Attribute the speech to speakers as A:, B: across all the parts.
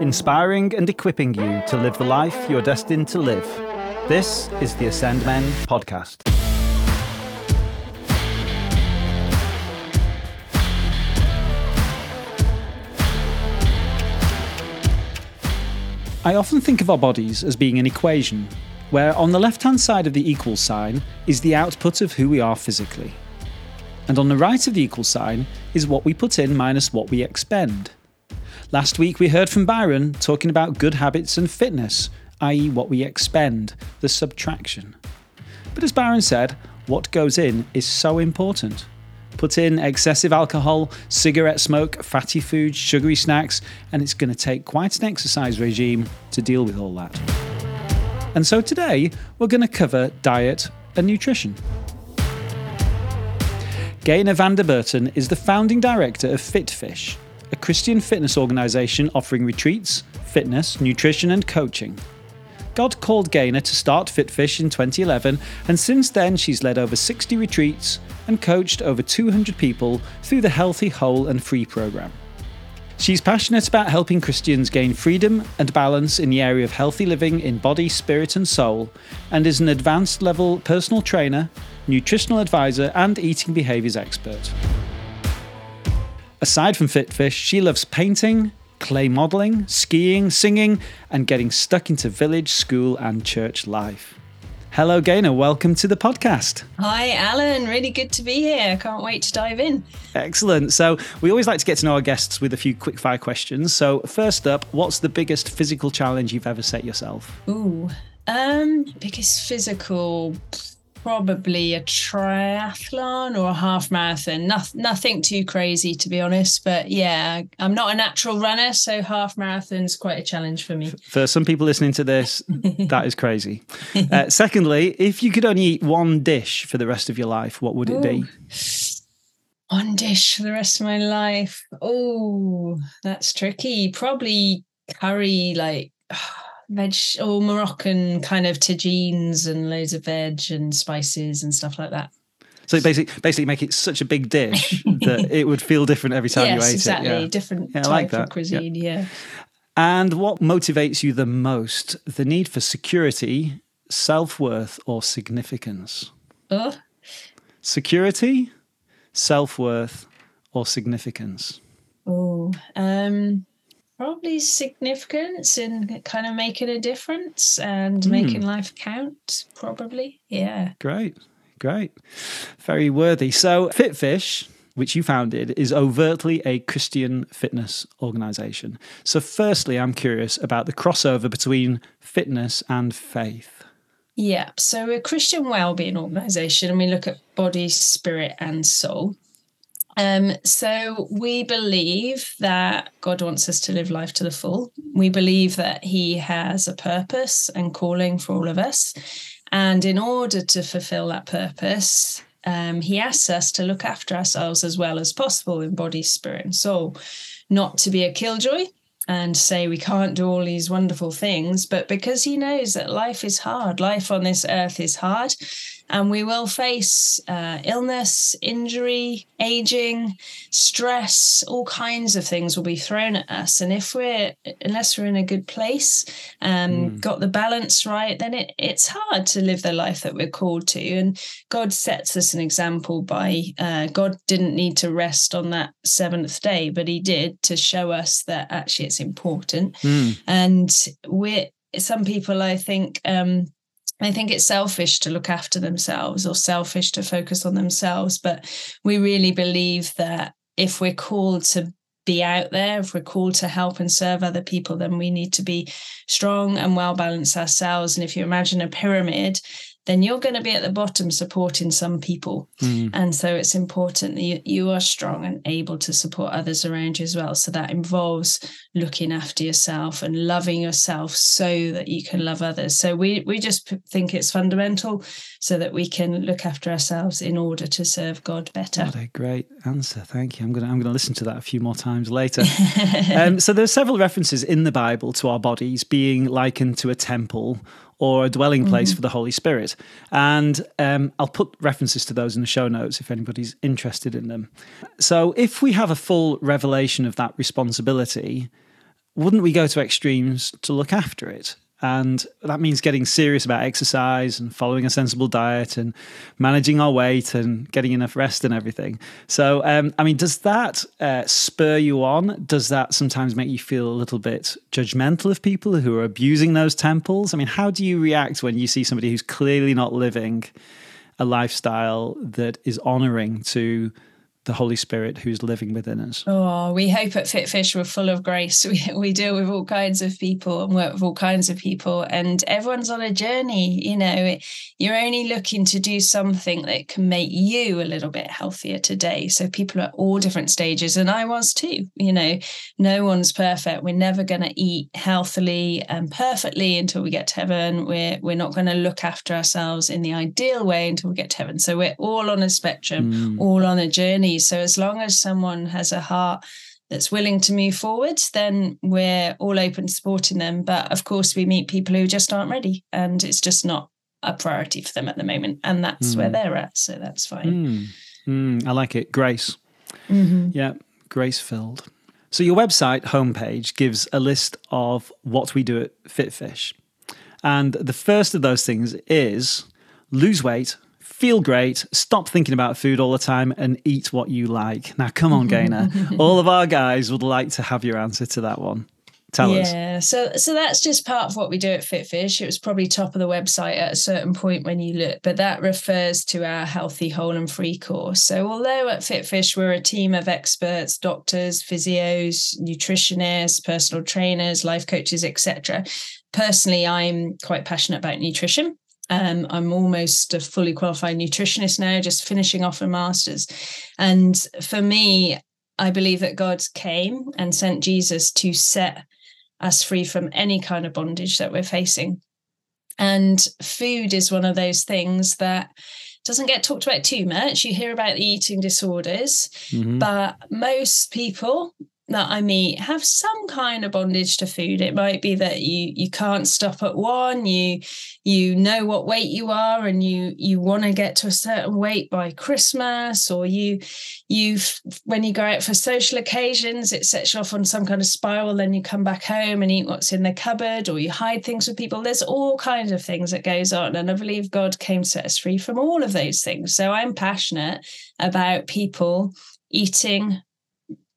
A: inspiring and equipping you to live the life you're destined to live. This is the Ascend Men podcast. I often think of our bodies as being an equation, where on the left hand side of the equal sign is the output of who we are physically. And on the right of the equal sign is what we put in minus what we expend. Last week we heard from Byron talking about good habits and fitness, i.e., what we expend, the subtraction. But as Byron said, what goes in is so important. Put in excessive alcohol, cigarette smoke, fatty foods, sugary snacks, and it's going to take quite an exercise regime to deal with all that. And so today, we're going to cover diet and nutrition. Gaynor van der Burton is the founding director of FitFish, a Christian fitness organisation offering retreats, fitness, nutrition, and coaching. God called Gaynor to start FitFish in 2011, and since then she's led over 60 retreats and coached over 200 people through the Healthy, Whole, and Free programme. She's passionate about helping Christians gain freedom and balance in the area of healthy living in body, spirit, and soul, and is an advanced level personal trainer, nutritional advisor, and eating behaviours expert. Aside from FitFish, she loves painting, clay modelling, skiing, singing, and getting stuck into village, school, and church life. Hello, Gaynor. Welcome to the podcast.
B: Hi, Alan. Really good to be here. Can't wait to dive in.
A: Excellent. So, we always like to get to know our guests with a few quick fire questions. So, first up, what's the biggest physical challenge you've ever set yourself?
B: Ooh, um, biggest physical probably a triathlon or a half marathon. No, nothing too crazy, to be honest. But yeah, I'm not a natural runner, so half marathon's quite a challenge for me.
A: For some people listening to this, that is crazy. Uh, secondly, if you could only eat one dish for the rest of your life, what would it Ooh. be?
B: One dish for the rest of my life. Oh, that's tricky. Probably curry, like veg or Moroccan kind of tagines and loads of veg and spices and stuff like that.
A: So basically, basically make it such a big dish that it would feel different every time
B: yes,
A: you ate
B: exactly.
A: it.
B: Exactly, yeah. different yeah, type like of cuisine. Yeah. yeah.
A: And what motivates you the most? The need for security, self worth, or significance?
B: Uh?
A: Security, self worth, or significance?
B: Oh, um, probably significance in kind of making a difference and mm. making life count probably. Yeah.
A: Great. Great. Very worthy. So fitfish which you founded is overtly a christian fitness organization. So firstly i'm curious about the crossover between fitness and faith.
B: Yeah, so we're a Christian wellbeing organization and we look at body, spirit, and soul. Um, so we believe that God wants us to live life to the full. We believe that He has a purpose and calling for all of us. And in order to fulfill that purpose, um, He asks us to look after ourselves as well as possible in body, spirit, and soul, not to be a killjoy and say we can't do all these wonderful things, but because He knows that life is hard, life on this earth is hard and we will face uh, illness, injury, aging, stress, all kinds of things will be thrown at us. And if we're, unless we're in a good place, um, mm. got the balance right, then it, it's hard to live the life that we're called to. And God sets us an example by uh, God didn't need to rest on that seventh day, but He did to show us that actually it's important. Mm. And we're, some people, I think, um, I think it's selfish to look after themselves or selfish to focus on themselves. But we really believe that if we're called to be out there, if we're called to help and serve other people, then we need to be strong and well balanced ourselves. And if you imagine a pyramid, then you're going to be at the bottom supporting some people. Mm. And so it's important that you, you are strong and able to support others around you as well. So that involves looking after yourself and loving yourself so that you can love others. So we, we just think it's fundamental so that we can look after ourselves in order to serve God better.
A: What a great answer. Thank you. I'm going to, I'm going to listen to that a few more times later. um, so there are several references in the Bible to our bodies being likened to a temple or a dwelling place mm-hmm. for the Holy Spirit. And um, I'll put references to those in the show notes if anybody's interested in them. So, if we have a full revelation of that responsibility, wouldn't we go to extremes to look after it? And that means getting serious about exercise and following a sensible diet and managing our weight and getting enough rest and everything. So, um, I mean, does that uh, spur you on? Does that sometimes make you feel a little bit judgmental of people who are abusing those temples? I mean, how do you react when you see somebody who's clearly not living a lifestyle that is honoring to the Holy Spirit who's living within us.
B: Oh, we hope at FitFish we're full of grace. We, we deal with all kinds of people and work with all kinds of people, and everyone's on a journey. You know, you're only looking to do something that can make you a little bit healthier today. So people are all different stages, and I was too. You know, no one's perfect. We're never going to eat healthily and perfectly until we get to heaven. We're we're not going to look after ourselves in the ideal way until we get to heaven. So we're all on a spectrum, mm. all on a journey so as long as someone has a heart that's willing to move forward, then we're all open to supporting them. But of course, we meet people who just aren't ready, and it's just not a priority for them at the moment, and that's mm. where they're at. So that's fine.
A: Mm. Mm, I like it. Grace. Mm-hmm. Yeah, grace filled. So your website homepage gives a list of what we do at FitFish. And the first of those things is lose weight feel great, stop thinking about food all the time, and eat what you like. Now, come on, Gaynor. all of our guys would like to have your answer to that one. Tell
B: yeah,
A: us.
B: Yeah, so so that's just part of what we do at FitFish. It was probably top of the website at a certain point when you look, but that refers to our healthy, whole, and free course. So although at FitFish we're a team of experts, doctors, physios, nutritionists, personal trainers, life coaches, etc. Personally, I'm quite passionate about nutrition. Um, I'm almost a fully qualified nutritionist now, just finishing off a master's. And for me, I believe that God came and sent Jesus to set us free from any kind of bondage that we're facing. And food is one of those things that doesn't get talked about too much. You hear about the eating disorders, mm-hmm. but most people that I meet have some kind of bondage to food. It might be that you you can't stop at one, you you know what weight you are and you you want to get to a certain weight by Christmas, or you you when you go out for social occasions, it sets you off on some kind of spiral, then you come back home and eat what's in the cupboard, or you hide things with people. There's all kinds of things that goes on. And I believe God came to set us free from all of those things. So I'm passionate about people eating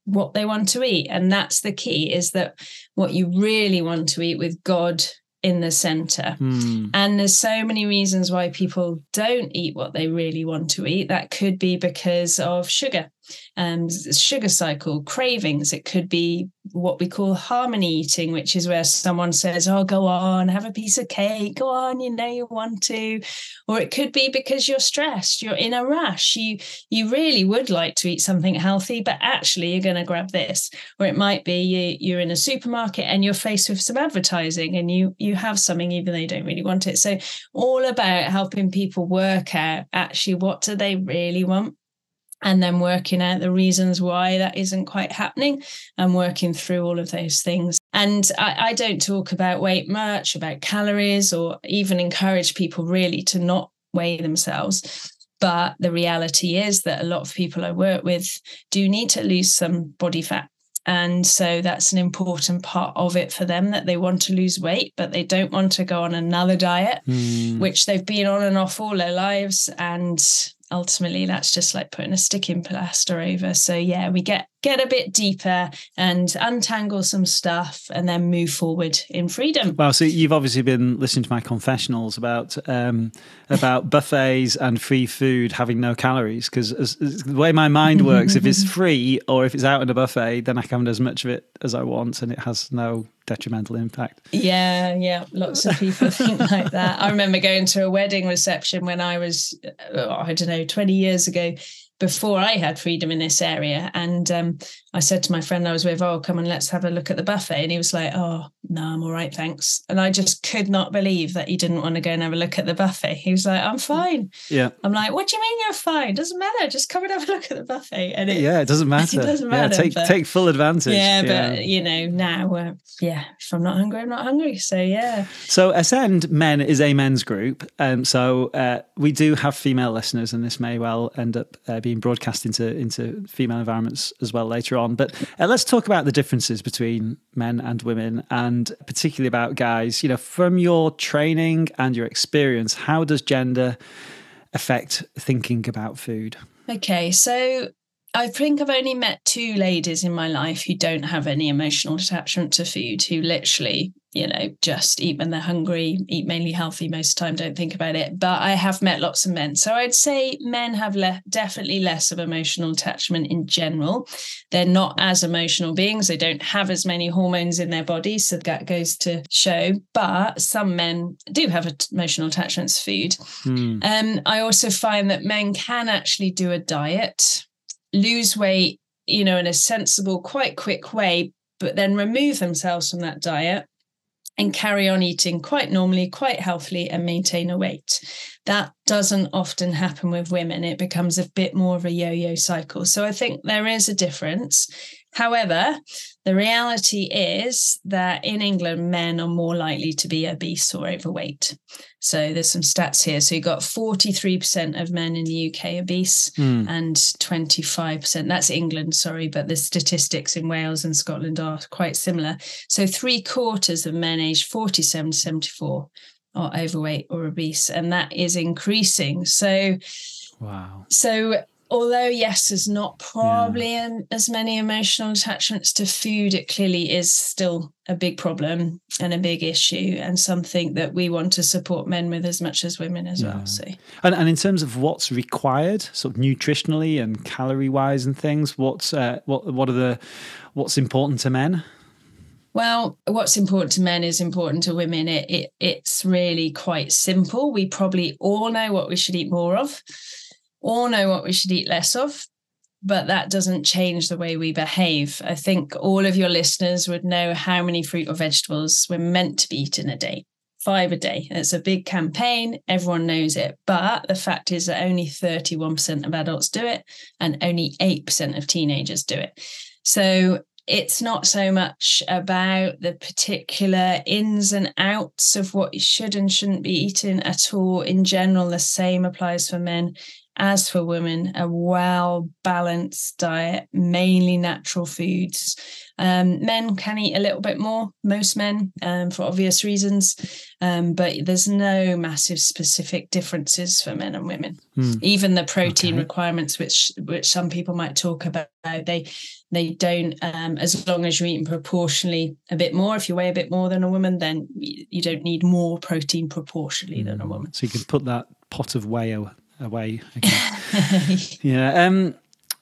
B: what they want to eat and that's the key is that what you really want to eat with god in the center. Mm. And there's so many reasons why people don't eat what they really want to eat. That could be because of sugar, um, sugar cycle, cravings. It could be what we call harmony eating, which is where someone says, Oh, go on, have a piece of cake, go on, you know you want to. Or it could be because you're stressed, you're in a rush, you you really would like to eat something healthy, but actually you're going to grab this. Or it might be you, you're in a supermarket and you're faced with some advertising and you you have something even though you don't really want it. So all about helping people work out actually what do they really want and then working out the reasons why that isn't quite happening and working through all of those things. And I, I, don't talk about weight much, about calories, or even encourage people really to not weigh themselves. But the reality is that a lot of people I work with do need to lose some body fat. And so that's an important part of it for them that they want to lose weight, but they don't want to go on another diet, mm. which they've been on and off all their lives. And ultimately that's just like putting a sticking plaster over. So yeah we get get a bit deeper and untangle some stuff and then move forward in freedom
A: well so you've obviously been listening to my confessionals about um, about buffets and free food having no calories because the way my mind works if it's free or if it's out in a buffet then i can have as much of it as i want and it has no detrimental impact.
B: Yeah, yeah. Lots of people think like that. I remember going to a wedding reception when I was, oh, I don't know, 20 years ago before I had freedom in this area. And um, I said to my friend I was with, oh, come on, let's have a look at the buffet. And he was like, oh, no, I'm all right, thanks. And I just could not believe that he didn't want to go and have a look at the buffet. He was like, I'm fine.
A: Yeah.
B: I'm like, what do you mean you're fine? Doesn't matter. Just come and have a look at the buffet. And it,
A: yeah, it doesn't matter.
B: It doesn't matter.
A: Yeah, take
B: but-
A: take full advantage.
B: yeah, but you know, now, uh, yeah, if I'm not hungry, I'm not hungry. So yeah,
A: So Ascend Men is a men's group. Um, so uh, we do have female listeners, and this may well end up uh, being broadcast into into female environments as well later on. But uh, let's talk about the differences between men and women, and particularly about guys. You know, from your training and your experience, how does gender affect thinking about food?
B: Okay, so I think I've only met two ladies in my life who don't have any emotional attachment to food, who literally, you know, just eat when they're hungry, eat mainly healthy most of the time, don't think about it. But I have met lots of men. So I'd say men have le- definitely less of emotional attachment in general. They're not as emotional beings. They don't have as many hormones in their body. So that goes to show. But some men do have emotional attachments to food.
A: Hmm.
B: Um, I also find that men can actually do a diet, lose weight, you know, in a sensible, quite quick way, but then remove themselves from that diet and carry on eating quite normally, quite healthily, and maintain a weight. That doesn't often happen with women. It becomes a bit more of a yo yo cycle. So I think there is a difference. However, the reality is that in England, men are more likely to be obese or overweight. So there's some stats here. So you've got 43% of men in the UK obese
A: Hmm.
B: and 25%. That's England, sorry, but the statistics in Wales and Scotland are quite similar. So three quarters of men aged 47 to 74 are overweight or obese, and that is increasing. So
A: Wow.
B: so, although yes, there's not probably an, as many emotional attachments to food, it clearly is still a big problem and a big issue, and something that we want to support men with as much as women as
A: Yeah.
B: well. So,
A: And, and in terms of what's required, sort of nutritionally and calorie wise and things, what's uh, what what are the what's important to men?
B: well, what's important to men is important to women. It, it it's really quite simple. We probably all know what we should eat more of, all know what we should eat less of. but that doesn't change the way we behave. I think all of your listeners would know how many fruit or vegetables we're meant to be eating a day. Five a day. It's a big campaign. Everyone knows it. But the fact is that only 31% of adults do it and only 8% of teenagers do it. So it's not so much about the particular ins and outs of what you should and shouldn't be eating at all. In general, the same applies for men as for women, a well balanced diet, mainly natural foods. Um, men can eat a little bit more, most men, um, for obvious reasons, um, but there's no massive specific differences for men and women.
A: Hmm.
B: Even the protein
A: Okay.
B: requirements, which which some people might talk about, they they don't. Um, as long as you're eating proportionally a bit more, if you weigh a bit more than a woman, then you don't need more protein proportionally than a woman.
A: So you can put that pot of whey away. Again. yeah. Um,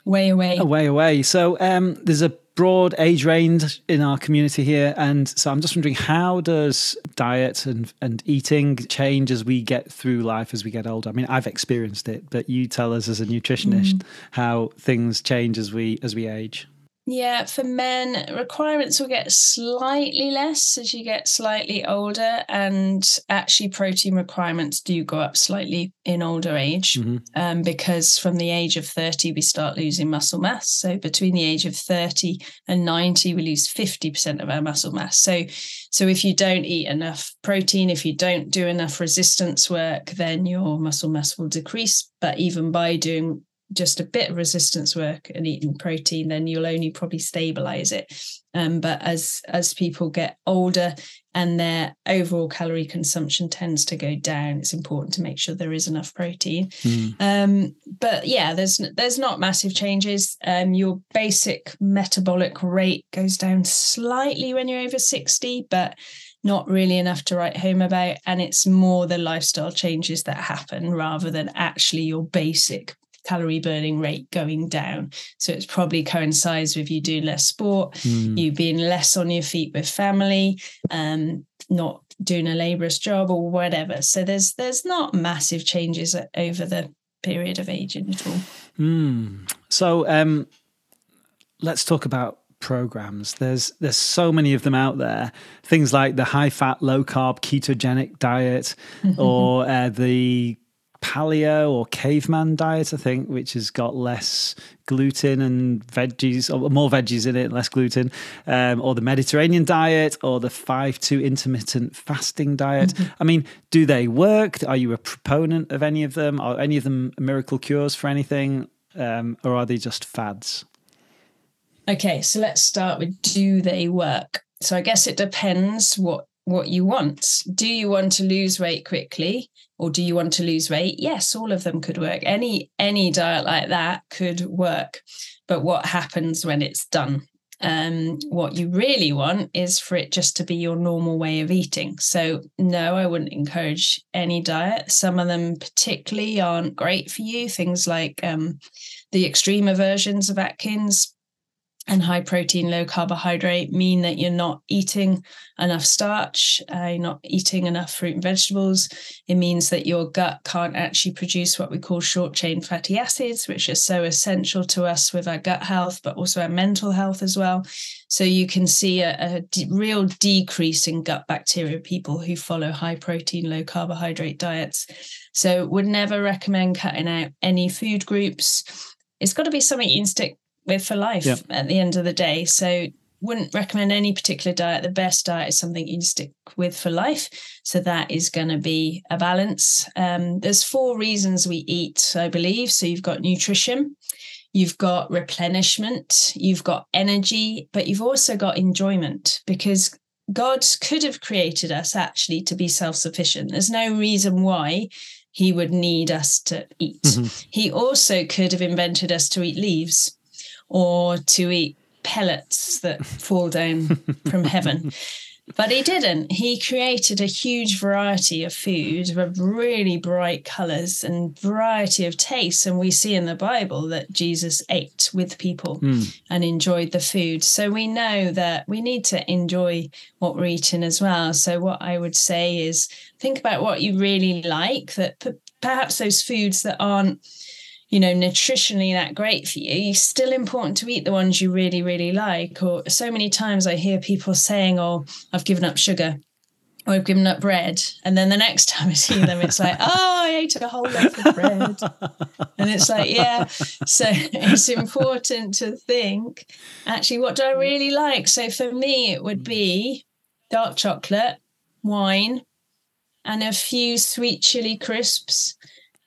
B: way away.
A: away, away. So um, there's a broad age range in our community here, and so I'm just wondering how does diet and and eating change as we get through life as we get older? I mean, I've experienced it, but you tell us as a nutritionist how things change as we as we age.
B: Yeah, for men, requirements will get slightly less as you get slightly older, and actually, protein requirements do go up slightly in older age
A: Mhm.
B: um, because from the age of 30, we start losing muscle mass. So, between the age of 30 and 90, we lose 50% of our muscle mass. So, so if you don't eat enough protein, if you don't do enough resistance work, then your muscle mass will decrease. But even by doing just a bit of resistance work and eating protein, then you'll only probably stabilize it. Um, but as as people get older and their overall calorie consumption tends to go down, it's important to make sure there is enough protein.
A: Mm.
B: Um, but yeah, there's there's not massive changes. Um, your basic metabolic rate goes down slightly when you're over 60, but not really enough to write home about. And it's more the lifestyle changes that happen rather than actually your basic calorie burning rate going down. So it's probably coincides with you doing less sport,
A: Mm.
B: you being less on your feet with family, um, not doing a laborious job or whatever. So there's there's not massive changes over the period of aging at all.
A: Mm. So um, let's talk about programs. There's there's so many of them out there. Things like the high fat, low carb, ketogenic diet, or uh, the paleo or caveman diet, I think, which has got less gluten and veggies, or more veggies in it, less gluten, um, or the Mediterranean diet, or the 5 2 intermittent fasting diet. Mm-hmm. I mean, do they work? Are you a proponent of any of them? Are any of them miracle cures for anything? Um, or are they just fads?
B: Okay, so let's start with do they work? So I guess it depends what what you want. Do you want to lose weight quickly? or do you want to lose weight yes all of them could work any any diet like that could work but what happens when it's done um, what you really want is for it just to be your normal way of eating. So, no, I wouldn't encourage any diet. Some of them, particularly, aren't great for you. Things like um, the extreme versions of Atkins, and high protein, low carbohydrate mean that you're not eating enough starch, uh, you're not eating enough fruit and vegetables. It means that your gut can't actually produce what we call short chain fatty acids, which are so essential to us with our gut health, but also our mental health as well. So you can see a, a d- real decrease in gut bacteria people who follow high protein, low carbohydrate diets. So would never recommend cutting out any food groups. It's got to be something you can stick with for life yeah. at the end of the day. So wouldn't recommend any particular diet. The best diet is something you stick with for life. So that is going to be a balance. Um, there's four reasons we eat, I believe. So you've got nutrition, you've got replenishment, you've got energy, but you've also got enjoyment because God could have created us actually to be self sufficient. There's no reason why he would need us to eat. Mm-hmm. He also could have invented us to eat leaves or to eat pellets that fall down from heaven. But he didn't. He created a huge variety of food with really bright colors and variety of tastes. And we see in the Bible that Jesus ate with people mm. and enjoyed the food. So we know that we need to enjoy what we're eating as well. So, what I would say is think about what you really like, that perhaps those foods that aren't you know, nutritionally that great for you, it's still important to eat the ones you really, really like. Or so many times I hear people saying, Oh, I've given up sugar or I've given up bread. And then the next time I see them, it's like, Oh, I ate a whole loaf of bread. and it's like, Yeah. So it's important to think, actually, what do I really like? So for me, it would be dark chocolate, wine, and a few sweet chili crisps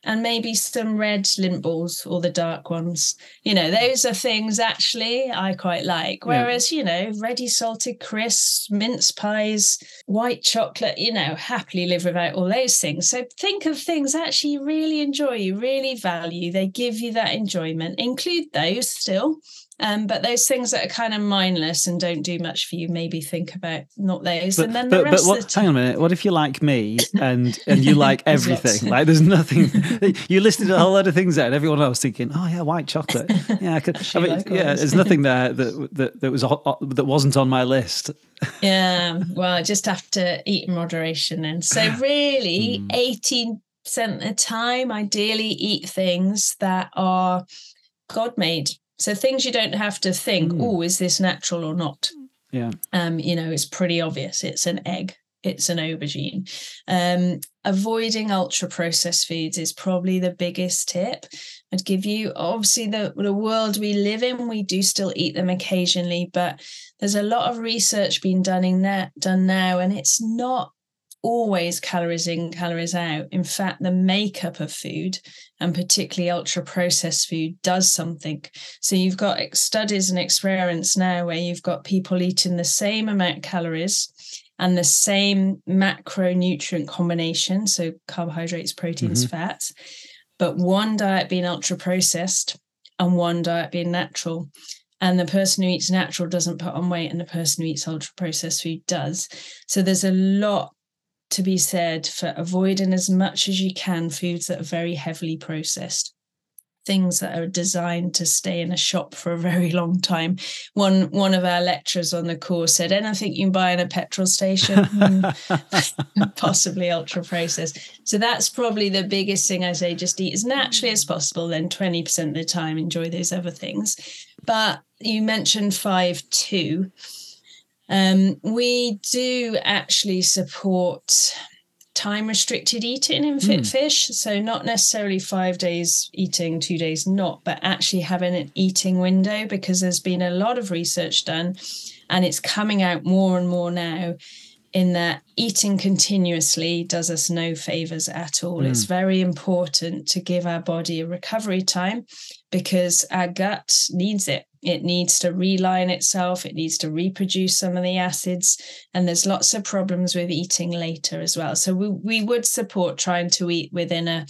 B: and maybe some red Lindt balls or the dark ones. You know, those are things actually I quite like. Whereas, yeah. you know, ready salted crisps, mince pies, white chocolate, you know, happily live without all those things. So think of things actually you really enjoy, you really value. They give you that enjoyment. Include those still um, but those things that are kind of mindless and don't do much for you, maybe think about not those.
A: But,
B: and then
A: but,
B: the rest
A: but what, hang on a minute. What if you're like me and and you like everything? like there's nothing. you listed a whole lot of things there, and everyone else thinking, oh yeah, white chocolate. Yeah, I could. I mean, yeah, there's nothing there that that that was that wasn't on my list.
B: yeah, well, I just have to eat in moderation, and so really, hmm. eighteen percent of the time, ideally, eat things that are God made so things you don't have to think, mm. oh, is this natural or not?
A: Yeah.
B: Um, you know, it's pretty obvious. It's an egg. It's an aubergine. Um, avoiding ultra processed foods is probably the biggest tip I'd give you. Obviously, the, the world we live in, we do still eat them occasionally, but there's a lot of research being done in that done now, and it's not always calories in, calories out. In fact, the makeup of food and particularly ultra processed food does something. So you've got studies and experiments now where you've got people eating the same amount of calories and the same macronutrient combination, so carbohydrates, proteins, mm-hmm. fats, but one diet being ultra processed and one diet being natural. And the person who eats natural doesn't put on weight, and the person who eats ultra processed food does. So there's a lot to be said for avoiding as much as you can foods that are very heavily processed things that are designed to stay in a shop for a very long time. One one of our lecturers on the course said, "Anything you can buy in a petrol station, hmm, possibly ultra processed." So that's probably the biggest thing I say: just eat as naturally as possible. Then twenty percent of the time, enjoy those other things. But you mentioned five two. Um, we do actually support time restricted eating in fit mm. fish. So, not necessarily five days eating, two days not, but actually having an eating window because there's been a lot of research done and it's coming out more and more now in that eating continuously does us no favors at all. Mm. It's very important to give our body a recovery time because our gut needs it. It needs to reline itself, it needs to reproduce some of the acids, and there's lots of problems with eating later as well. So we, we would support trying to eat within a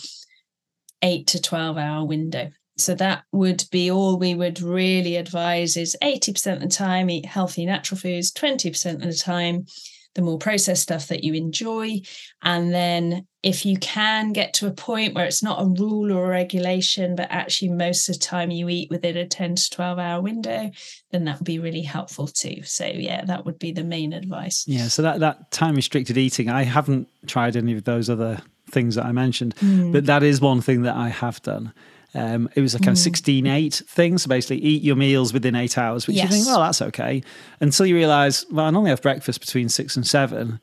B: 8 to 12 hour window. So that would be all we would really advise is 80% of the time eat healthy natural foods, 20% of the time the more processed stuff that you enjoy. And then if you can get to a point where it's not a rule or a regulation, but actually most of the time you eat within a 10 to 12 hour window, then that would be really helpful too. So yeah, that would be the main advice.
A: Yeah. So that, that time restricted eating, I haven't tried any of those other things that I mentioned, mm. but that is one thing that I have done. Um, it was a kind of 16 8 thing. So basically, eat your meals within eight hours, which yes. you think, well, that's okay. Until you realize, well, I only have breakfast between six and seven,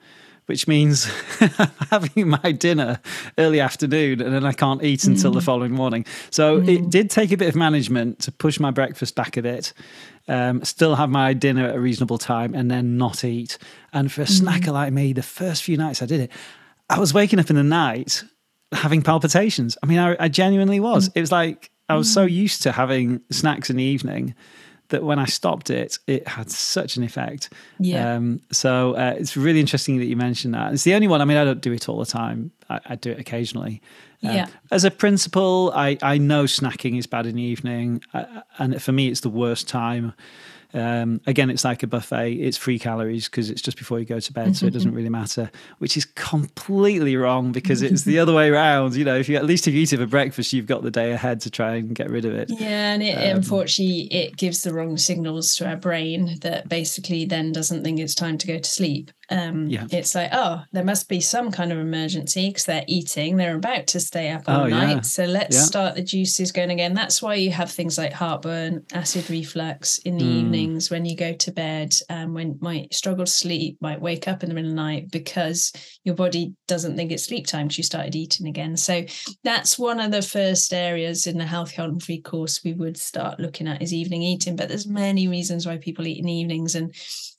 A: which means I'm having my dinner early afternoon and then I can't eat until mm. the following morning. So mm. it did take a bit of management to push my breakfast back a bit. Um, still have my dinner at a reasonable time and then not eat. And for a mm. snacker like me, the first few nights I did it, I was waking up in the night having palpitations. I mean, I, I genuinely was. Mm. It was like I was so mm. used to having snacks in the evening that when I stopped it, it had such an effect.
B: Yeah. Um,
A: so uh, it's really interesting that you mentioned that. It's the only one. I mean, I don't do it all the time. I, I do it occasionally.
B: Um, yeah.
A: As a principle, I I know snacking is bad in the evening, uh, and for me, it's the worst time. Um, again, it's like a buffet. It's free calories because it's just before you go to bed, so it doesn't really matter. Which is completely wrong because it's the other way around. You know, if you at least if you eat it for breakfast, you've got the day ahead to try and get rid of it.
B: Yeah, and it, um, unfortunately, it gives the wrong signals to our brain that basically then doesn't think it's time to go to sleep. Um, yeah. It's like, oh, there must be some kind of emergency because they're eating, they're about to stay up all oh, night. Yeah. So let's yeah. start the juices going again. That's why you have things like heartburn, acid reflux in the mm. Evenings when you go to bed, um, when might struggle to sleep, might wake up in the middle of the night because your body doesn't think it's sleep time because you started eating again. So that's one of the first areas in the healthy whole and free course we would start looking at is evening eating. But there's many reasons why people eat in the evenings and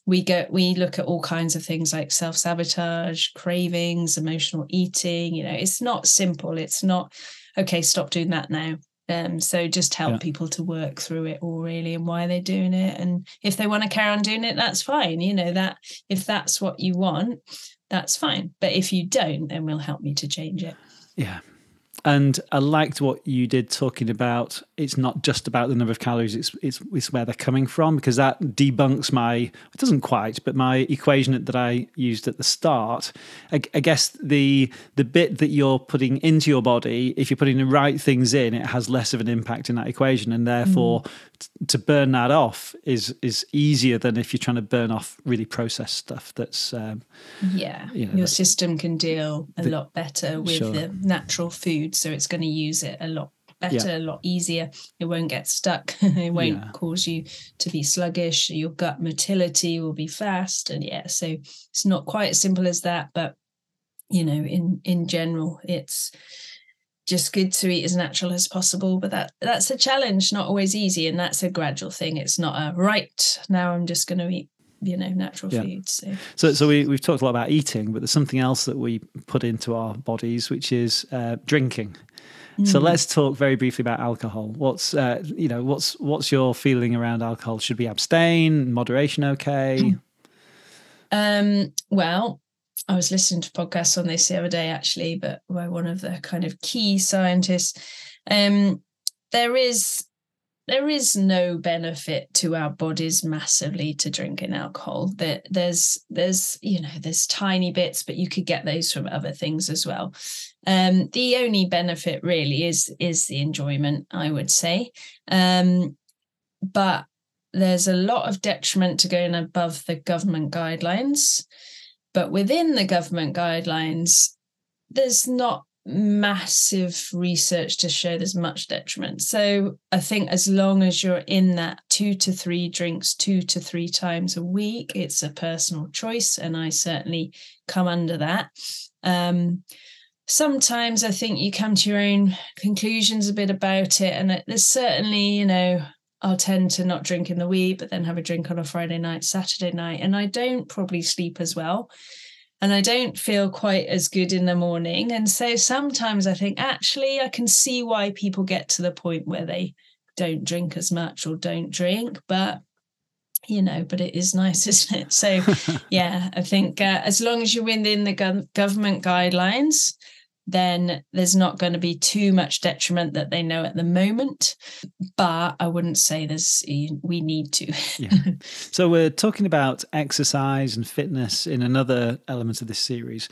B: we get we look at all kinds of things like self-sabotage cravings emotional eating you know it's not simple it's not okay stop doing that now um, so just help yeah. people to work through it all really and why they're doing it. And if they want to carry on doing it that's fine you know that if that's what you want that's fine. But if you don't then we'll help you to change it.
A: Yeah and I liked what you did talking about. It's not just about the number of calories; it's it's, it's where they're coming from because that debunks my. It doesn't quite, but my equation that I used at the start. I, I guess the the bit that you're putting into your body, if you're putting the right things in, it has less of an impact in that equation, and therefore mm. t- to burn that off is is easier than if you're trying to burn off really processed stuff. That's um,
B: yeah, you know, your system can deal a the, lot better with sure. the natural food so it's going to use it a lot better, yeah. a lot easier. It won't get stuck. it won't yeah. cause you to be sluggish. Your gut motility will be fast. And yeah, so it's not quite as simple as that, but you know, in in general, it's just good to eat as natural as possible. But that that's a challenge, not always easy, and that's a gradual thing. It's not a right now. I'm just going to eat you know natural yeah. foods so.
A: so so we, we've talked a lot about eating but there's something else that we put into our bodies which is uh, drinking mm. so let's talk very briefly about alcohol what's uh, you know what's what's your feeling around alcohol should we abstain moderation okay
B: um well I was listening to podcasts on this the other day, actually, but by one of the kind of key scientists. Um, there is there is no benefit to our bodies massively to drinking alcohol. There there's there's you know there's tiny bits but you could get those from other things as well. Um, the only benefit really is is the enjoyment i would say. Um, but there's a lot of detriment to going above the government guidelines. But within the government guidelines there's not massive research to show there's much detriment. So I think as long as you're in that two to three drinks, two to three times a week, it's a personal choice. And I certainly come under that. Um, sometimes I think you come to your own conclusions a bit about it. And there's certainly, you know, I'll tend to not drink in the week, but then have a drink on a Friday night, Saturday night. And I don't probably sleep as well and I don't feel quite as good in the morning. And so sometimes I think actually I can see why people get to the point where they don't drink as much or don't drink, but you know, but it is nice, isn't it? So, yeah, I think uh, as long as you're within the go- government guidelines, then there's not going to be too much detriment that they know at the moment. But I wouldn't say there's we need to.
A: yeah. So we're talking about exercise and fitness in another element of this series.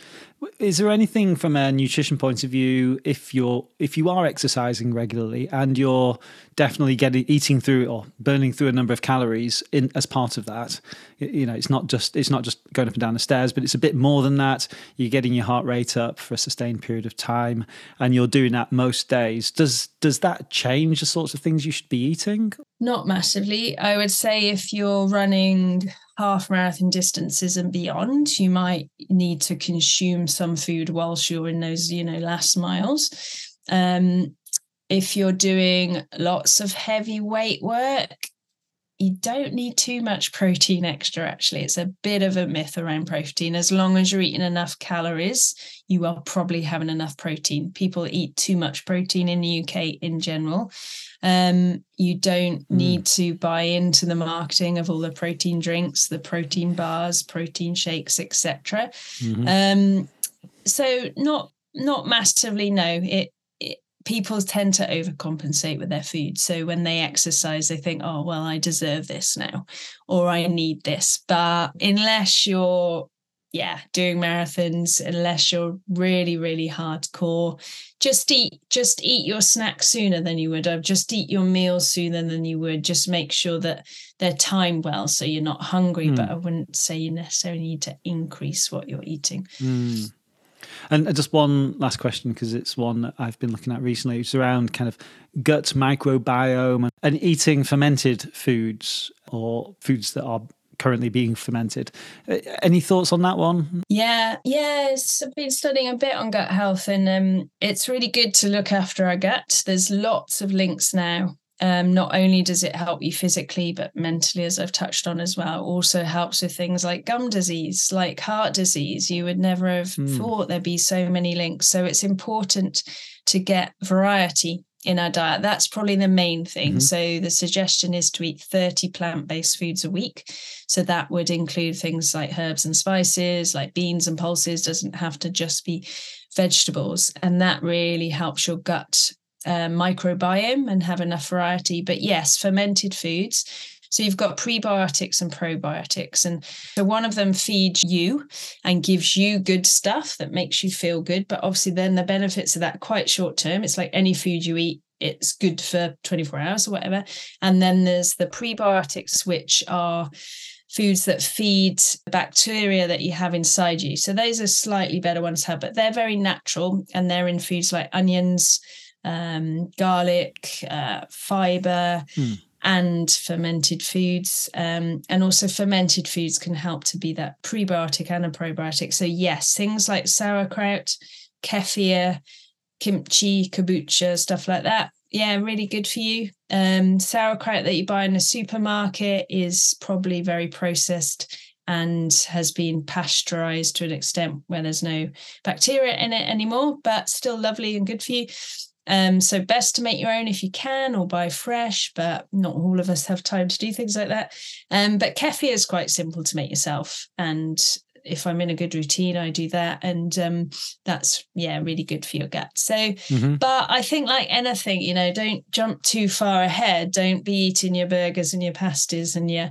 A: Is there anything from a nutrition point of view if you're if you are exercising regularly and you're definitely getting eating through or burning through a number of calories in as part of that? You know, it's not just it's not just going up and down the stairs, but it's a bit more than that. You're getting your heart rate up for a sustained period of time, and you're doing that most days. Does does that change the sorts of things you should be eating?
B: Not massively. I would say if you're running half marathon distances and beyond, you might need to consume some food whilst you're in those, you know, last miles. Um, if you're doing lots of heavy weight work, you don't need too much protein extra actually. It's a bit of a myth around protein. As long as you're eating enough calories you are probably having enough protein. People eat too much protein in the uk in general. Um, you don't mm. need to buy into the marketing of all the protein drinks the protein bars protein shakes etc mm-hmm. um, so not not massively no. It people tend to overcompensate with their food. So when they exercise, they think, oh, well, I deserve this now, or I need this. But unless you're, yeah, doing marathons, unless you're really, really hardcore, just eat, just eat your snacks sooner than you would have. Just eat your meals sooner than you would. Just make sure that they're timed well so you're not hungry. Mm. But I wouldn't say you necessarily need to increase what you're eating.
A: Mm. And just one last question, because it's one that I've been looking at recently. It's around kind of gut microbiome and eating fermented foods or foods that are currently being fermented. Any thoughts on that one?
B: Yeah, yes, I've been studying a bit on gut health, and um, it's really good to look after our gut. There's lots of links now um, not only does it help you physically, but mentally, as I've touched on as well, also helps with things like gum disease, like heart disease. You would never have mm. thought there'd be so many links. So it's important to get variety in our diet. That's probably the main thing. Mm-hmm. So the suggestion is to eat 30 plant-based foods a week. So that would include things like herbs and spices, like beans and pulses, doesn't have to just be vegetables. And that really helps your gut uh, microbiome and have enough variety. But yes, fermented foods. So you've got prebiotics and probiotics. And so one of them feeds you and gives you good stuff that makes you feel good. But obviously, then the benefits of that quite short term. It's like any food you eat, it's good for 24 hours or whatever. And then there's the prebiotics, which are foods that feed bacteria that you have inside you. So those are slightly better ones to have, but they're very natural and they're in foods like onions, um, garlic, uh, fiber, mm. and fermented foods. Um, and also, fermented foods can help to be that prebiotic and a probiotic. So, yes, things like sauerkraut, kefir, kimchi, kombucha, stuff like that. Yeah, really good for you. Um, sauerkraut that you buy in a supermarket is probably very processed and has been pasteurized to an extent where there's no bacteria in it anymore, but still lovely and good for you. Um, so best to make your own if you can or buy fresh, but not all of us have time to do things like that. Um, but kefir is quite simple to make yourself. And if I'm in a good routine, I do that. And um, that's, yeah, really good for your gut. So, mm-hmm. but I think like anything, you know, don't jump too far ahead. Don't be eating your burgers and your pasties and your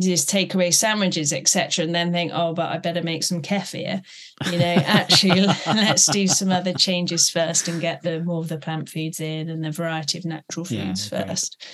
B: just takeaway sandwiches, etc., and then think, oh, but I better make some kefir. You know, actually, let's do some other changes first and get the more of the plant foods in and the variety of natural foods yeah, first.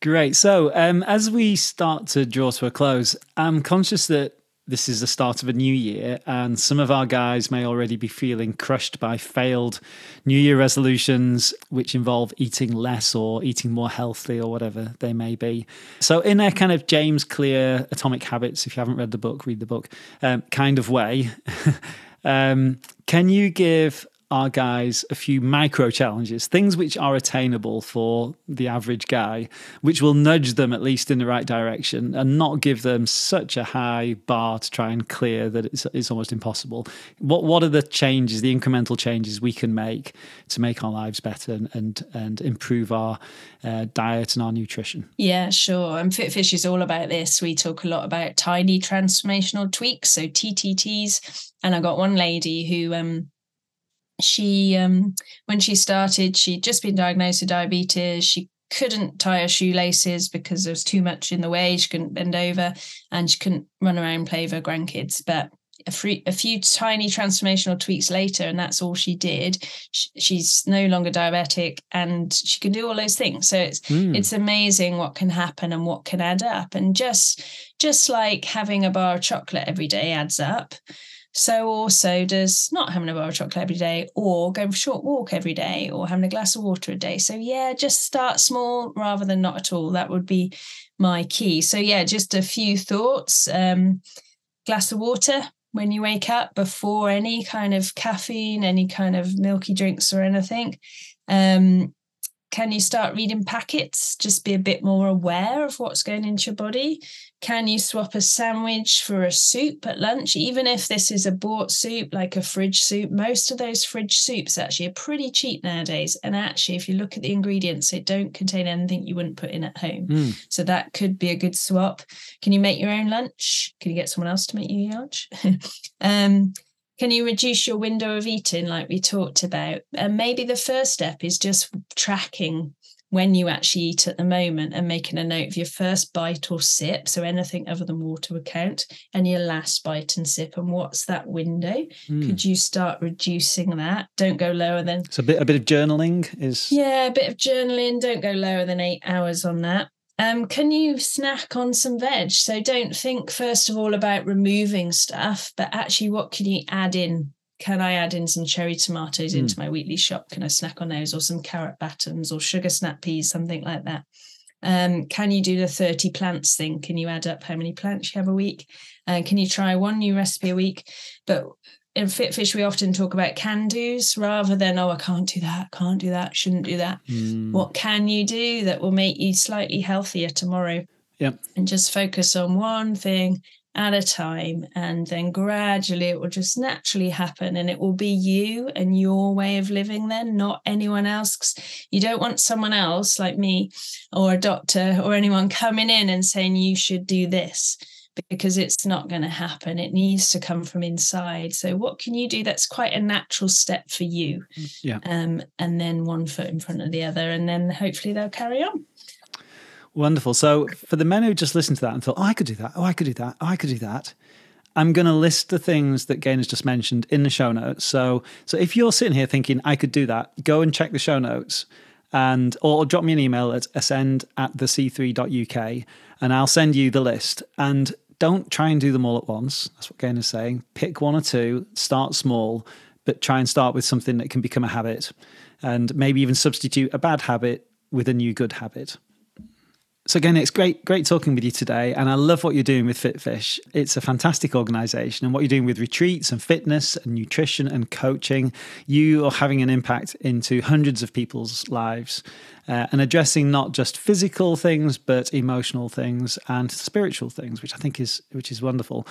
A: Great. So, um, as we start to draw to a close, I'm conscious that this is the start of a new year, and some of our guys may already be feeling crushed by failed New Year resolutions, which involve eating less or eating more healthy or whatever they may be. So, in a kind of James Clear Atomic Habits, if you haven't read the book, read the book, um, kind of way, um, can you give our guys a few micro challenges, things which are attainable for the average guy, which will nudge them at least in the right direction and not give them such a high bar to try and clear that it's, it's almost impossible. What what are the changes, the incremental changes we can make to make our lives better and and, and improve our uh, diet and our nutrition?
B: Yeah, sure. And FitFish is all about this. We talk a lot about tiny transformational tweaks, so TTTs. And I got one lady who um she um when she started she'd just been diagnosed with diabetes. She couldn't tie her shoelaces because there was too much in the way. She couldn't bend over and she couldn't run around and play with her grandkids. But a, free, a few tiny transformational tweaks later and that's all she did. She, she's no longer diabetic and she can do all those things. So it's mm. it's amazing what can happen and what can add up. And just just like having a bar of chocolate every day adds up so also does not having a bar of chocolate every day or going for a short walk every day or having a glass of water a day. So yeah, just start small rather than not at all. That would be my key. So yeah, just a few thoughts. Um, glass of water when you wake up before any kind of caffeine, any kind of milky drinks or anything. Um, can you start reading packets? Just be a bit more aware of what's going into your body. Can you swap a sandwich for a soup at lunch? Even if this is a bought soup, like a fridge soup, most of those fridge soups actually are pretty cheap nowadays. And actually, if you look at the ingredients, it don't contain anything you wouldn't put in at home. Mm. So that could be a good swap. Can you make your own lunch? Can you get someone else to make you your lunch? um, can you reduce your window of eating like we talked about? And maybe the first step is just tracking when you actually eat at the moment and making a note of your first bite or sip. So anything other than water would count. And your last bite and sip. And what's that window? Mm. could you start reducing that? Don't go lower than
A: so a bit a bit of journaling is
B: yeah a bit of journaling. Don't go lower than eight hours on that um, can you snack on some veg? So don't think first of all about removing stuff, but actually, what can you add in? Can I add in some cherry tomatoes mm. into my weekly shop? Can I snack on those, or some carrot battens, or sugar snap peas, something like that? Um, can you do the 30 plants thing? Can you add up how many plants you have a week? Uh, can you try one new recipe a week? But in FitFish, we often talk about can do's rather than, oh, I can't do that, can't do that, shouldn't do that. Mm. What can you do that will make you slightly healthier tomorrow?
A: Yep.
B: And just focus on one thing at a time. And then gradually it will just naturally happen. And it will be you and your way of living, then, not anyone else. You don't want someone else like me or a doctor or anyone coming in and saying you should do this because it's not going to happen. It needs to come from inside. So, what can you do that's quite a natural step for you?
A: Mm, yeah.
B: Um, and then one foot in front of the other, and then hopefully they'll carry on.
A: Wonderful. So, for the men who just listened to that and thought, oh, I could do that, oh, I could do that, oh, I could do that. I'm going to list the things that Gaynor has just mentioned in the show notes. So, so if you're sitting here thinking I could do that, go and check the show notes and or drop me an email at ascend at the c3.uk and I'll send you the list. And don't try and do them all at once. That's what Gaynor is saying. Pick one or two, start small, but try and start with something that can become a habit and maybe even substitute a bad habit with a new good habit. So again, it's great, great talking with you today, and I love what you're doing with FitFish. It's a fantastic organisation, and what you're doing with retreats and fitness and nutrition and coaching, you are having an impact into hundreds of people's lives, uh, and addressing not just physical things but emotional things and spiritual things, which I think is which is wonderful.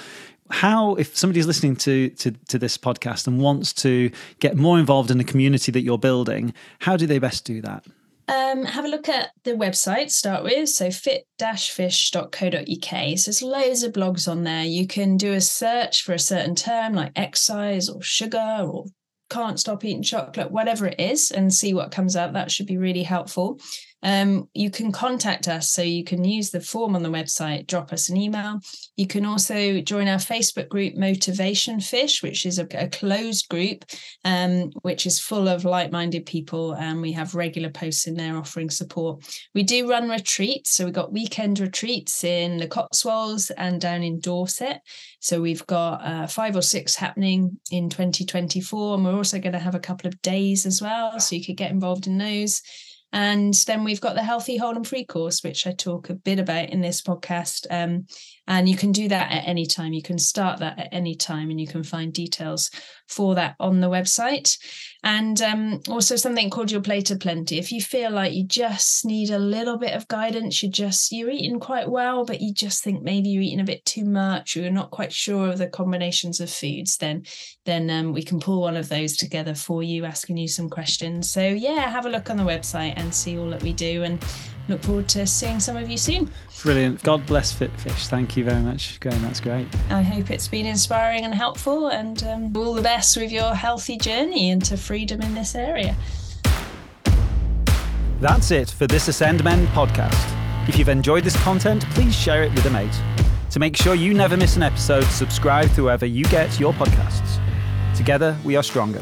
A: How, if somebody's listening to, to to this podcast and wants to get more involved in the community that you're building, how do they best do that?
B: Um, have a look at the website start with. So fit-fish.co.uk. So there's loads of blogs on there. You can do a search for a certain term like exercise or sugar or can't stop eating chocolate, whatever it is, and see what comes out. That should be really helpful. Um, you can contact us. So you can use the form on the website, drop us an email. You can also join our Facebook group, Motivation Fish, which is a, a closed group, um, which is full of like minded people. And we have regular posts in there offering support. We do run retreats. So we've got weekend retreats in the Cotswolds and down in Dorset. So we've got uh, five or six happening in 2024. And we're also going to have a couple of days as well. So you could get involved in those. And then we've got the Healthy, Whole and Free course, which I talk a bit about in this podcast. Um, and you can do that at any time. You can start that at any time, and you can find details for that on the website. And um, also something called Your Plate of Plenty. If you feel like you just need a little bit of guidance, you're just you're eating quite well, but you just think maybe you're eating a bit too much, or you're not quite sure of the combinations of foods, then then um, we can pull one of those together for you, asking you some questions. So yeah, have a look on the website and see all that we do. And look forward to seeing some of you soon.
A: Brilliant. God bless FitFish. Thank you very much, Graham. That's great.
B: I hope it's been inspiring and helpful, and um, all the best with your healthy journey into freedom in this area.
A: That's it for this Ascend Men podcast. If you've enjoyed this content, please share it with a mate. To make sure you never miss an episode, subscribe to wherever you get your podcasts. Together, we are stronger.